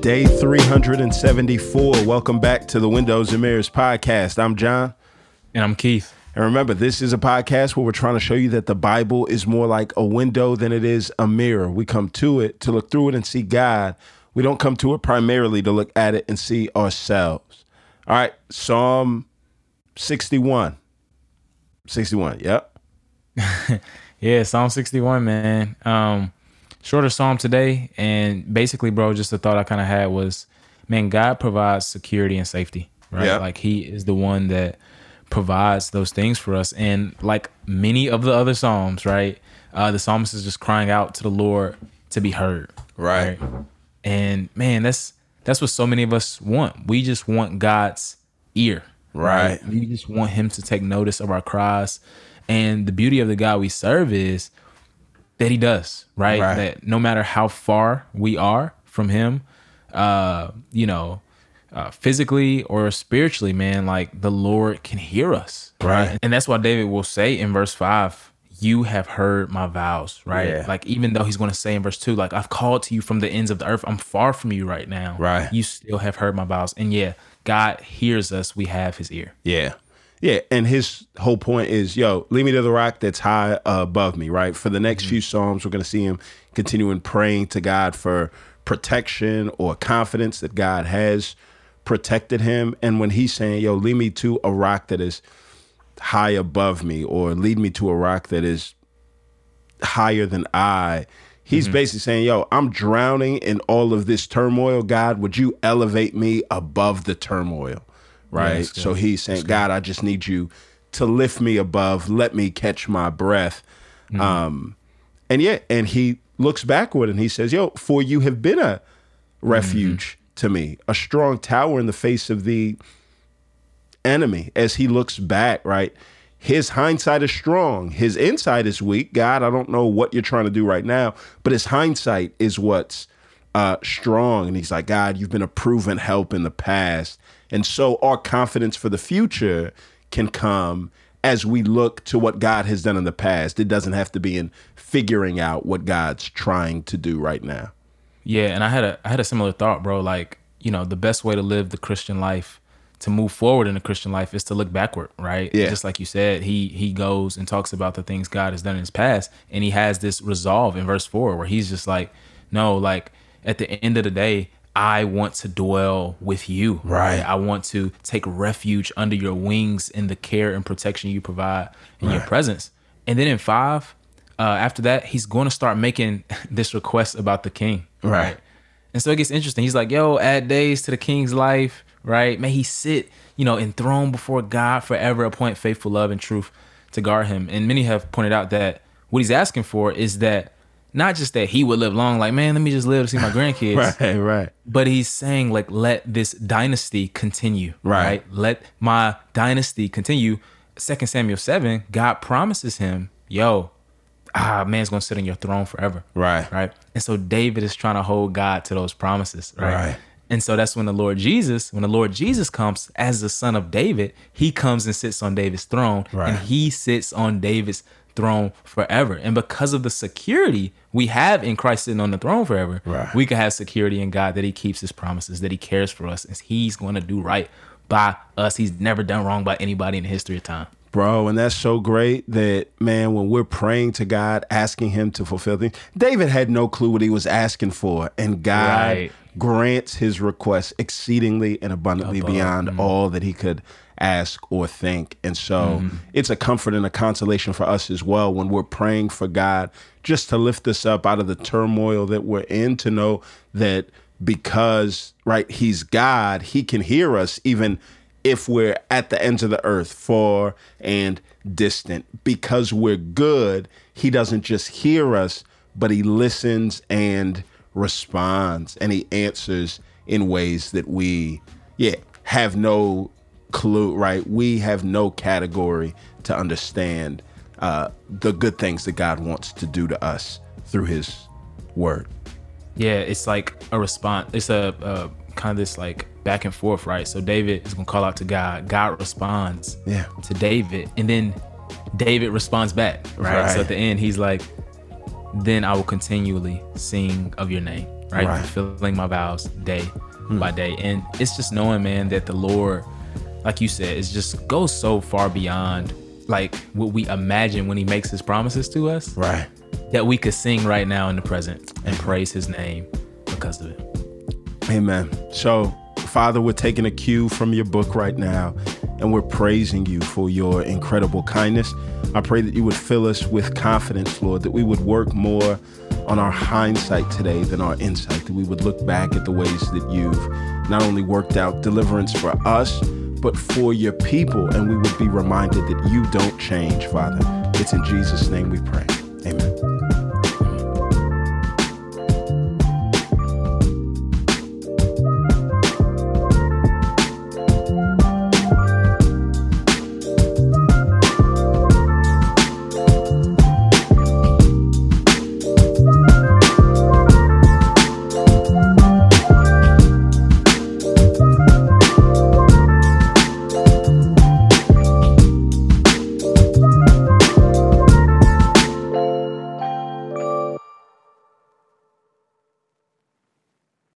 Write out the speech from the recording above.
day 374. Welcome back to the Windows and Mirrors podcast. I'm John. And I'm Keith. And remember, this is a podcast where we're trying to show you that the Bible is more like a window than it is a mirror. We come to it to look through it and see God. We don't come to it primarily to look at it and see ourselves. All right, Psalm 61. 61, yep. yeah, Psalm 61, man. Um, shorter psalm today. And basically, bro, just the thought I kind of had was, man, God provides security and safety, right? Yeah. Like He is the one that provides those things for us. And like many of the other psalms, right? Uh, the psalmist is just crying out to the Lord to be heard, Right. And man, that's that's what so many of us want. We just want God's ear, Right. We just want Him to take notice of our cries. And the beauty of the God we serve is that He does, right? Right. That no matter how far we are from Him, uh, you know, uh, physically or spiritually, man, like the Lord can hear us, Right. And that's why David will say in verse five, "You have heard my vows," right? Yeah. Like even though he's going to say in verse two, like I've called to you from the ends of the earth, I'm far from you right now, Right. You still have heard my vows, and yeah, God hears us. We have His ear. Yeah. Yeah. And his whole point is, yo, lead me to the rock that's high above me, right? For the next mm-hmm. few Psalms, we're going to see him continuing praying to God for protection or confidence that God has protected him. And when he's saying, yo, lead me to a rock that is high above me or lead me to a rock that is higher than I. He's mm-hmm. basically saying, Yo, I'm drowning in all of this turmoil. God, would you elevate me above the turmoil? Right. good. so he's saying, God, I just need you to lift me above, let me catch my breath. Um, and yeah, and he looks backward and he says, Yo, for you have been a refuge to me, a strong tower in the face of the enemy as he looks back, right? His hindsight is strong. His insight is weak. God, I don't know what you're trying to do right now, but his hindsight is what's uh, strong. And he's like, God, you've been a proven help in the past. And so our confidence for the future can come as we look to what God has done in the past. It doesn't have to be in figuring out what God's trying to do right now. Yeah, and I had a I had a similar thought, bro. Like, you know, the best way to live the Christian life, to move forward in the Christian life is to look backward, right? Yeah. Just like you said, he he goes and talks about the things God has done in his past, and he has this resolve in verse four where he's just like, No, like at the end of the day, I want to dwell with you. Right. I want to take refuge under your wings in the care and protection you provide in your presence. And then in five, uh, after that, he's going to start making this request about the king. Right. And so it gets interesting. He's like, yo, add days to the king's life, right? May he sit, you know, enthroned before God forever, appoint faithful love and truth to guard him. And many have pointed out that what he's asking for is that not just that he would live long, like, man, let me just live to see my grandkids. Right, right. But he's saying, like, let this dynasty continue. Right. Let my dynasty continue. Second Samuel 7, God promises him, yo, ah, man's gonna sit on your throne forever. Right. Right. And so David is trying to hold God to those promises. Right. Right. And so that's when the Lord Jesus, when the Lord Jesus comes as the son of David, he comes and sits on David's throne. Right. And he sits on David's throne forever. And because of the security we have in Christ sitting on the throne forever, Right. we can have security in God that he keeps his promises, that he cares for us, and he's going to do right by us. He's never done wrong by anybody in the history of time. Bro, and that's so great that man, when we're praying to God, asking Him to fulfill things, David had no clue what he was asking for, and God Right. grants his request exceedingly and abundantly Above, beyond mm-hmm. all that he could ask or think. And so mm-hmm. it's a comfort and a consolation for us as well when we're praying for God just to lift us up out of the turmoil that we're in, to know that because, right, He's God, He can hear us even if we're at the ends of the earth, far and distant. Because we're good, He doesn't just hear us, but He listens and responds and He answers in ways that we, yeah, have no clue, right? We have no category to understand uh, the good things that God wants to do to us through His word. Yeah, it's like a response. It's a, a kind of this like back and forth, right? So David is gonna call out to God. God responds Yeah. to David, and then David responds back, right? Right. So at the end, he's like, "Then I will continually sing of your name." right? Right. Fulfilling my vows day by day. And it's just knowing, man, that the Lord, like you said, it just goes so far beyond like what we imagine when he makes his promises to us Right. that we could sing right now in the present and praise his name because of it. Amen. So, Father, we're taking a cue from your book right now and we're praising you for your incredible kindness. I pray that you would fill us with confidence, Lord, that we would work more on our hindsight today than our insight, that we would look back at the ways that you've not only worked out deliverance for us, but for your people, and we would be reminded that you don't change, Father. It's in Jesus' name we pray.